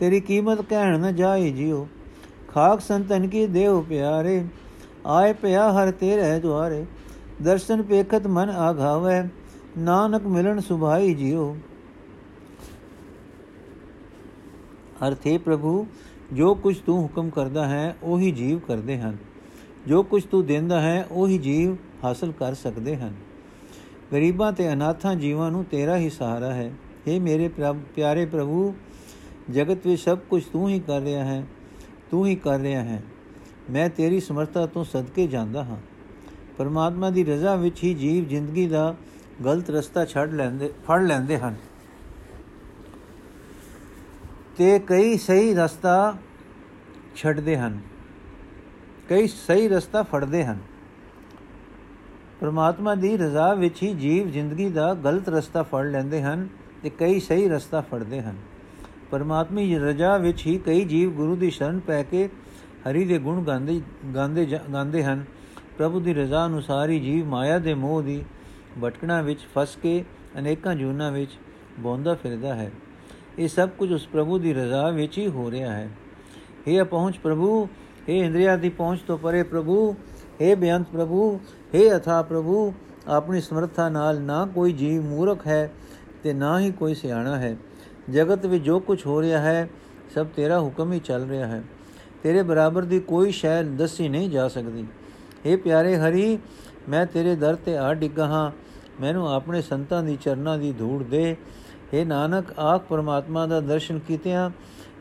ਤੇਰੀ ਕੀਮਤ ਕਹਿਣ ਨ ਜਾਏ ਜਿਉ ਖਾਕ ਸੰਤਨ ਕੀ ਦੇਵ ਪਿਆਰੇ ਆਏ ਪਿਆ ਹਰ ਤੇਰੇ ਦੁਆਰੇ ਦਰਸ਼ਨ ਪੇਖਤ ਮਨ ਆਘਾਵੇ ਨਾਨਕ ਮਿਲਣ ਸੁਭਾਈ ਜਿਉ ਅਰਥੇ ਪ੍ਰਭੂ, ਜੋ ਕੁਝ ਤੂੰ ਹੁਕਮ ਕਰਦਾ ਹੈ, ਉਹੀ ਜੀਵ ਕਰਦੇ ਹਨ। ਜੋ ਕੁਝ ਤੂੰ ਦਿੰਦਾ ਹੈ, ਉਹੀ ਜੀਵ ਹਾਸਲ ਕਰ ਸਕਦੇ ਹਨ। ਗਰੀਬਾਂ ਤੇ ਅਨਾਥਾਂ ਜੀਵਾਂ ਨੂੰ ਤੇਰਾ ਹੀ ਸਹਾਰਾ ਹੈ। हे ਮੇਰੇ ਪਿਆਰੇ ਪ੍ਰਭੂ, ਜਗਤ ਵਿੱਚ ਸਭ ਕੁਝ ਤੂੰ ਹੀ ਕਰ ਰਿਹਾ ਹੈ, ਤੂੰ ਹੀ ਕਰ ਰਿਹਾ ਹੈ। ਮੈਂ ਤੇਰੀ ਸਮਰੱਥਾ ਤੋਂ ਸਦਕੇ ਜਾਂਦਾ ਹਾਂ। ਪਰਮਾਤਮਾ ਦੀ ਰਜ਼ਾ ਵਿੱਚ ਹੀ ਜੀਵ ਜ਼ਿੰਦਗੀ ਦਾ ਗਲਤ ਰਸਤਾ ਛੱਡ ਲੈਂਦੇ, ਫੜ ਲੈਂਦੇ ਹਨ। ਤੇ ਕਈ ਸਹੀ ਰਸਤਾ ਛੱਡਦੇ ਹਨ। ਕਈ ਸਹੀ ਰਸਤਾ ਫੜਦੇ ਹਨ। ਪਰਮਾਤਮਾ ਦੀ ਰਜ਼ਾ ਵਿੱਚ ਹੀ ਜੀਵ ਜ਼ਿੰਦਗੀ ਦਾ ਗਲਤ ਰਸਤਾ ਫੜ ਲੈਂਦੇ ਹਨ ਤੇ ਕਈ ਸਹੀ ਰਸਤਾ ਫੜਦੇ ਹਨ। ਪਰਮਾਤਮੀ ਰਜ਼ਾ ਵਿੱਚ ਹੀ ਕਈ ਜੀਵ ਗੁਰੂ ਦੀ ਸ਼ਰਨ ਪੈ ਕੇ ਹਰੀ ਦੇ ਗੁਣ ਗਾਉਂਦੇ ਗਾਉਂਦੇ ਗਾਉਂਦੇ ਹਨ। ਪ੍ਰਭੂ ਦੀ ਰਜ਼ਾ ਅਨੁਸਾਰ ਹੀ ਜੀਵ ਮਾਇਆ ਦੇ ਮੋਹ ਦੀ ਭਟਕਣਾ ਵਿੱਚ ਫਸ ਕੇ ਅਨੇਕਾਂ ਜੂਨਾਂ ਵਿੱਚ ਬੋਂਦਾ ਫਿਰਦਾ ਹੈ। ਇਹ ਸਭ ਕੁਝ ਉਸ ਪ੍ਰਭੂ ਦੀ ਰਜ਼ਾ ਵਿੱਚ ਹੀ ਹੋ ਰਿਹਾ ਹੈ ਇਹ ਪਹੁੰਚ ਪ੍ਰਭੂ ਇਹ ਇੰਦਰੀਆ ਦੀ ਪਹੁੰਚ ਤੋਂ ਪਰੇ ਪ੍ਰਭੂ हे ਬੇਅੰਤ ਪ੍ਰਭੂ हे ਅਥਾ ਪ੍ਰਭੂ ਆਪਣੀ ਸਮਰੱਥਾ ਨਾਲ ਨਾ ਕੋਈ ਜੀਵ ਮੂਰਖ ਹੈ ਤੇ ਨਾ ਹੀ ਕੋਈ ਸਿਆਣਾ ਹੈ ਜਗਤ ਵਿੱਚ ਜੋ ਕੁਝ ਹੋ ਰਿਹਾ ਹੈ ਸਭ ਤੇਰਾ ਹੁਕਮ ਹੀ ਚੱਲ ਰਿਹਾ ਹੈ ਤੇਰੇ ਬਰਾਬਰ ਦੀ ਕੋਈ ਸ਼ੈ ਦੱਸੀ ਨਹੀਂ ਜਾ ਸਕਦੀ हे ਪਿਆਰੇ ਹਰੀ ਮੈਂ ਤੇਰੇ ਦਰ ਤੇ ਆ ਡਿੱਗਾ ਹਾਂ ਮੈਨੂੰ ਆਪਣੇ ਸੰਤਾਂ ਦੀ ਚਰਨਾਂ ਦੀ ਧੂੜ ਦੇ हे ਨਾਨਕ, ਆਖ ਪਰਮਾਤਮਾ ਦਾ ਦਰਸ਼ਨ ਕੀਤਿਆਂ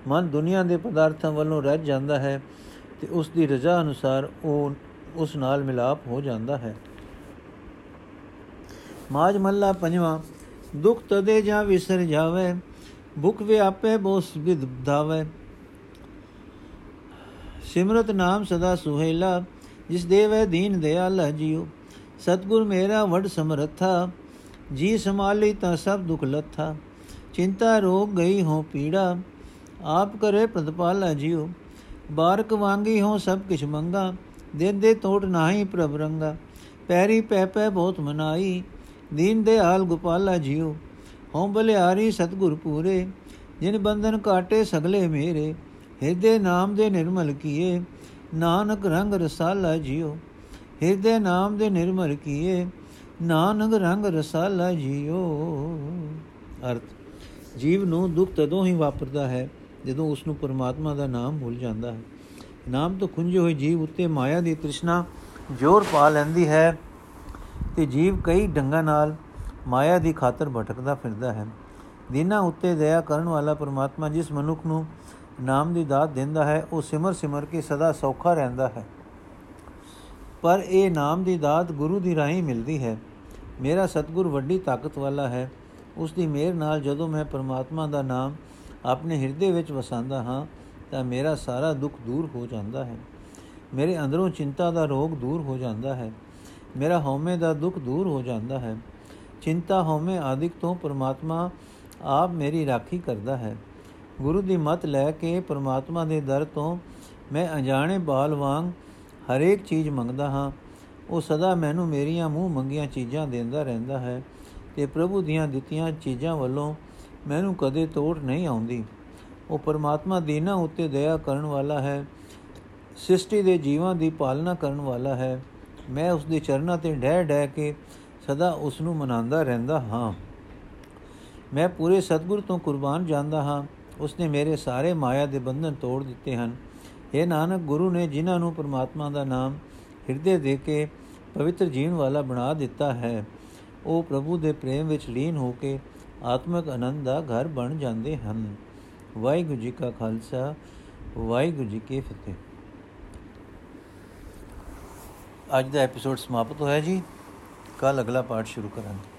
ਮਨ ਦੁਨੀਆ ਦੇ ਪਦਾਰਥਾਂ ਵੱਲੋਂ ਰਹਿ ਜਾਂਦਾ ਹੈ ਤੇ ਉਸ ਦੀ ਰਜ਼ਾ ਅਨੁਸਾਰ ਉਹ ਉਸ ਨਾਲ ਮਿਲਾਪ ਹੋ ਜਾਂਦਾ ਹੈ। ਮਾਜ ਮੱਲਾ ਪੰਜਵਾ, ਦੁਖ ਤਦੇ ਜਾਂ ਵਿਸਰ ਜਾਵੇ, ਭੁਖ ਵਿਆਪੇ ਬੋਸ ਵਿਧਾਵੇ ਸਿਮਰਤ ਨਾਮ ਸਦਾ ਸੁਹੇਲਾ, ਜਿਸ ਦੇਵੇ ਦੀਨ ਦਿਆਲਾ ਜੀਉ। ਸਤਗੁਰ ਮੇਰਾ ਵਡ ਸਮਰਥਾ ਜੀ ਸੰਭਾਲੀ ਤਾਂ ਸਭ ਦੁਖ ਲੱਥਾ, ਚਿੰਤਾ ਰੋਗ ਗਈ ਹੋ ਪੀੜਾ, ਆਪ ਕਰੇ ਪ੍ਰਤਪਾਲਾ ਜੀਉ, ਬਾਰਕ ਵਾਂਗੀ ਹੋ ਸਭ ਕਿਛ ਮੰਗਾ, ਦਿਨ ਦੇ ਟੋਟ ਨਾਹੀ ਪ੍ਰਭ ਰੰਗਾ, ਪੈਰੀ ਪੈ ਪੈ ਬਹੁਤ ਮਨਾਈ, ਦੀਨ ਦੇ ਹਾਲ ਗੋਪਾਲਾ ਜੀਉ ਹਉ ਬਲਿਆਰੀ ਸਤਗੁਰ ਪੂਰੇ, ਜਿਨ ਬੰਧਨ ਕਾਟੇ ਸਗਲੇ ਮੇਰੇ, ਹਿਰਦੇ ਨਾਮ ਦੇ ਨਿਰਮਲ ਕੀਏ, ਨਾਨਕ ਰੰਗ ਰਸਾਲਾ ਜੀਉ, ਹਿਰਦੇ ਨਾਮ ਦੇ ਨਿਰਮਲ ਕੀਏ ਨਾਨਕ ਰੰਗ ਰਸਾਲਾ ਜੀਉ ਅਰਥ, ਜੀਵ ਨੂੰ ਦੁੱਖ ਤਦੋਂ ਹੀ ਵਾਪਰਦਾ ਹੈ ਜਦੋਂ ਉਸ ਨੂੰ ਪਰਮਾਤਮਾ ਦਾ ਨਾਮ ਭੁੱਲ ਜਾਂਦਾ ਹੈ। ਨਾਮ ਤੋਂ ਖੁੰਝੇ ਹੋਏ ਜੀਵ ਉੱਤੇ ਮਾਇਆ ਦੀ ਤ੍ਰਿਸ਼ਨਾ ਜੋਰ ਪਾ ਲੈਂਦੀ ਹੈ ਤੇ ਜੀਵ ਕਈ ਢੰਗਾਂ ਨਾਲ ਮਾਇਆ ਦੀ ਖਾਤਰ ਭਟਕਦਾ ਫਿਰਦਾ ਹੈ। ਦਿਨਾਂ ਉੱਤੇ ਦਇਆ ਕਰਨ ਵਾਲਾ ਪਰਮਾਤਮਾ ਜਿਸ ਮਨੁੱਖ ਨੂੰ ਨਾਮ ਦੀ ਦਾਤ ਦਿੰਦਾ ਹੈ, ਉਹ ਸਿਮਰ ਸਿਮਰ ਕੇ ਸਦਾ ਸੌਖਾ ਰਹਿੰਦਾ ਹੈ। ਪਰ ਇਹ ਨਾਮ ਦੀ ਦਾਤ ਗੁਰੂ ਦੀ ਰਾਹੀਂ ਮਿਲਦੀ ਹੈ। ਮੇਰਾ ਸਤਗੁਰ ਵੱਡੀ ਤਾਕਤ ਵਾਲਾ ਹੈ। ਉਸ ਦੀ ਮਿਹਰ ਨਾਲ ਜਦੋਂ ਮੈਂ ਪਰਮਾਤਮਾ ਦਾ ਨਾਮ ਆਪਣੇ ਹਿਰਦੇ ਵਿੱਚ ਵਸਾਉਂਦਾ ਹਾਂ, ਤਾਂ ਮੇਰਾ ਸਾਰਾ ਦੁੱਖ ਦੂਰ ਹੋ ਜਾਂਦਾ ਹੈ। ਮੇਰੇ ਅੰਦਰੋਂ ਚਿੰਤਾ ਦਾ ਰੋਗ ਦੂਰ ਹੋ ਜਾਂਦਾ ਹੈ। ਮੇਰਾ ਹਉਮੈ ਦਾ ਦੁੱਖ ਦੂਰ ਹੋ ਜਾਂਦਾ ਹੈ। ਚਿੰਤਾ, ਹਉਮੈ ਆਦਿਕ ਤੋਂ ਪਰਮਾਤਮਾ ਆਪ ਮੇਰੀ ਰਾਖੀ ਕਰਦਾ ਹੈ। ਗੁਰੂ ਦੀ ਮਤ ਲੈ ਕੇ ਪਰਮਾਤਮਾ ਦੇ ਦਰ ਤੋਂ ਮੈਂ ਅਣਜਾਣੇ ਬਾਲ ਵਾਂਗ ਹਰੇਕ ਚੀਜ਼ ਮੰਗਦਾ ਹਾਂ। ਉਹ ਸਦਾ ਮੈਨੂੰ ਮੇਰੀਆਂ ਮੂੰਹ ਮੰਗੀਆਂ ਚੀਜ਼ਾਂ ਦਿੰਦਾ ਰਹਿੰਦਾ ਹੈ ਤੇ ਪ੍ਰਭੂ ਦੀਆਂ ਦਿੱਤੀਆਂ ਚੀਜ਼ਾਂ ਵੱਲੋਂ ਮੈਨੂੰ ਕਦੇ ਤੋੜ ਨਹੀਂ ਆਉਂਦੀ। ਉਹ ਪਰਮਾਤਮਾ ਦੀਨਾ ਉੱਤੇ ਦਇਆ ਕਰਨ ਵਾਲਾ ਹੈ, ਸ੍ਰਿਸ਼ਟੀ ਦੇ ਜੀਵਾਂ ਦੀ ਪਾਲਣਾ ਕਰਨ ਵਾਲਾ ਹੈ। ਮੈਂ ਉਸ ਦੇ ਚਰਨਾਂ ਤੇ ਡਹਿ ਡਹਿ ਕੇ ਸਦਾ ਉਸ ਨੂੰ ਮਨਾਉਂਦਾ ਰਹਿੰਦਾ ਹਾਂ। ਮੈਂ ਪੂਰੇ ਸਤਗੁਰ ਤੋਂ ਕੁਰਬਾਨ ਜਾਂਦਾ ਹਾਂ। ਉਸ ਨੇ ਮੇਰੇ ਸਾਰੇ ਮਾਇਆ ਦੇ ਬੰਧਨ ਤੋੜ ਦਿੱਤੇ ਹਨ। ਇਹ ਨਾਨਕ, ਗੁਰੂ ਨੇ ਜਿਨ੍ਹਾਂ ਨੂੰ ਪਰਮਾਤਮਾ ਦਾ ਨਾਮ ਹਿਰਦੇ ਦੇ ਕੇ ਪਵਿੱਤਰ ਜੀਵਨ ਵਾਲਾ ਬਣਾ ਦਿੱਤਾ ਹੈ। ਉਹ ਪ੍ਰਭੂ ਦੇ ਪ੍ਰੇਮ ਵਿੱਚ ਲੀਨ ਹੋ ਕੇ ਆਤਮਿਕ ਆਨੰਦ ਦਾ ਘਰ ਬਣ ਜਾਂਦੇ ਹਨ। ਵਾਹਿਗੁਰੂ ਜੀ ਕਾ ਖਾਲਸਾ, ਵਾਹਿਗੁਰੂ ਜੀ ਕੀ ਫਤਿਹ। ਅੱਜ ਦਾ ਐਪੀਸੋਡ ਸਮਾਪਤ ਹੋਇਆ ਜੀ। ਕੱਲ ਅਗਲਾ ਪਾਠ ਸ਼ੁਰੂ ਕਰਾਂਗੇ।